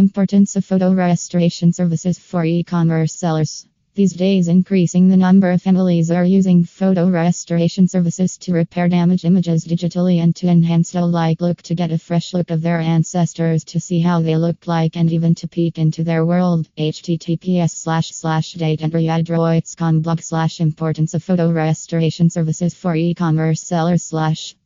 Importance of photo restoration services for e commerce sellers. These days, increasing the number of families are using photo restoration services to repair damaged images digitally and to enhance the like look to get a fresh look of their ancestors to see how they looked like and even to peek into their world. https slash slash date and blog slash importance of photo restoration services for e-commerce sellers slash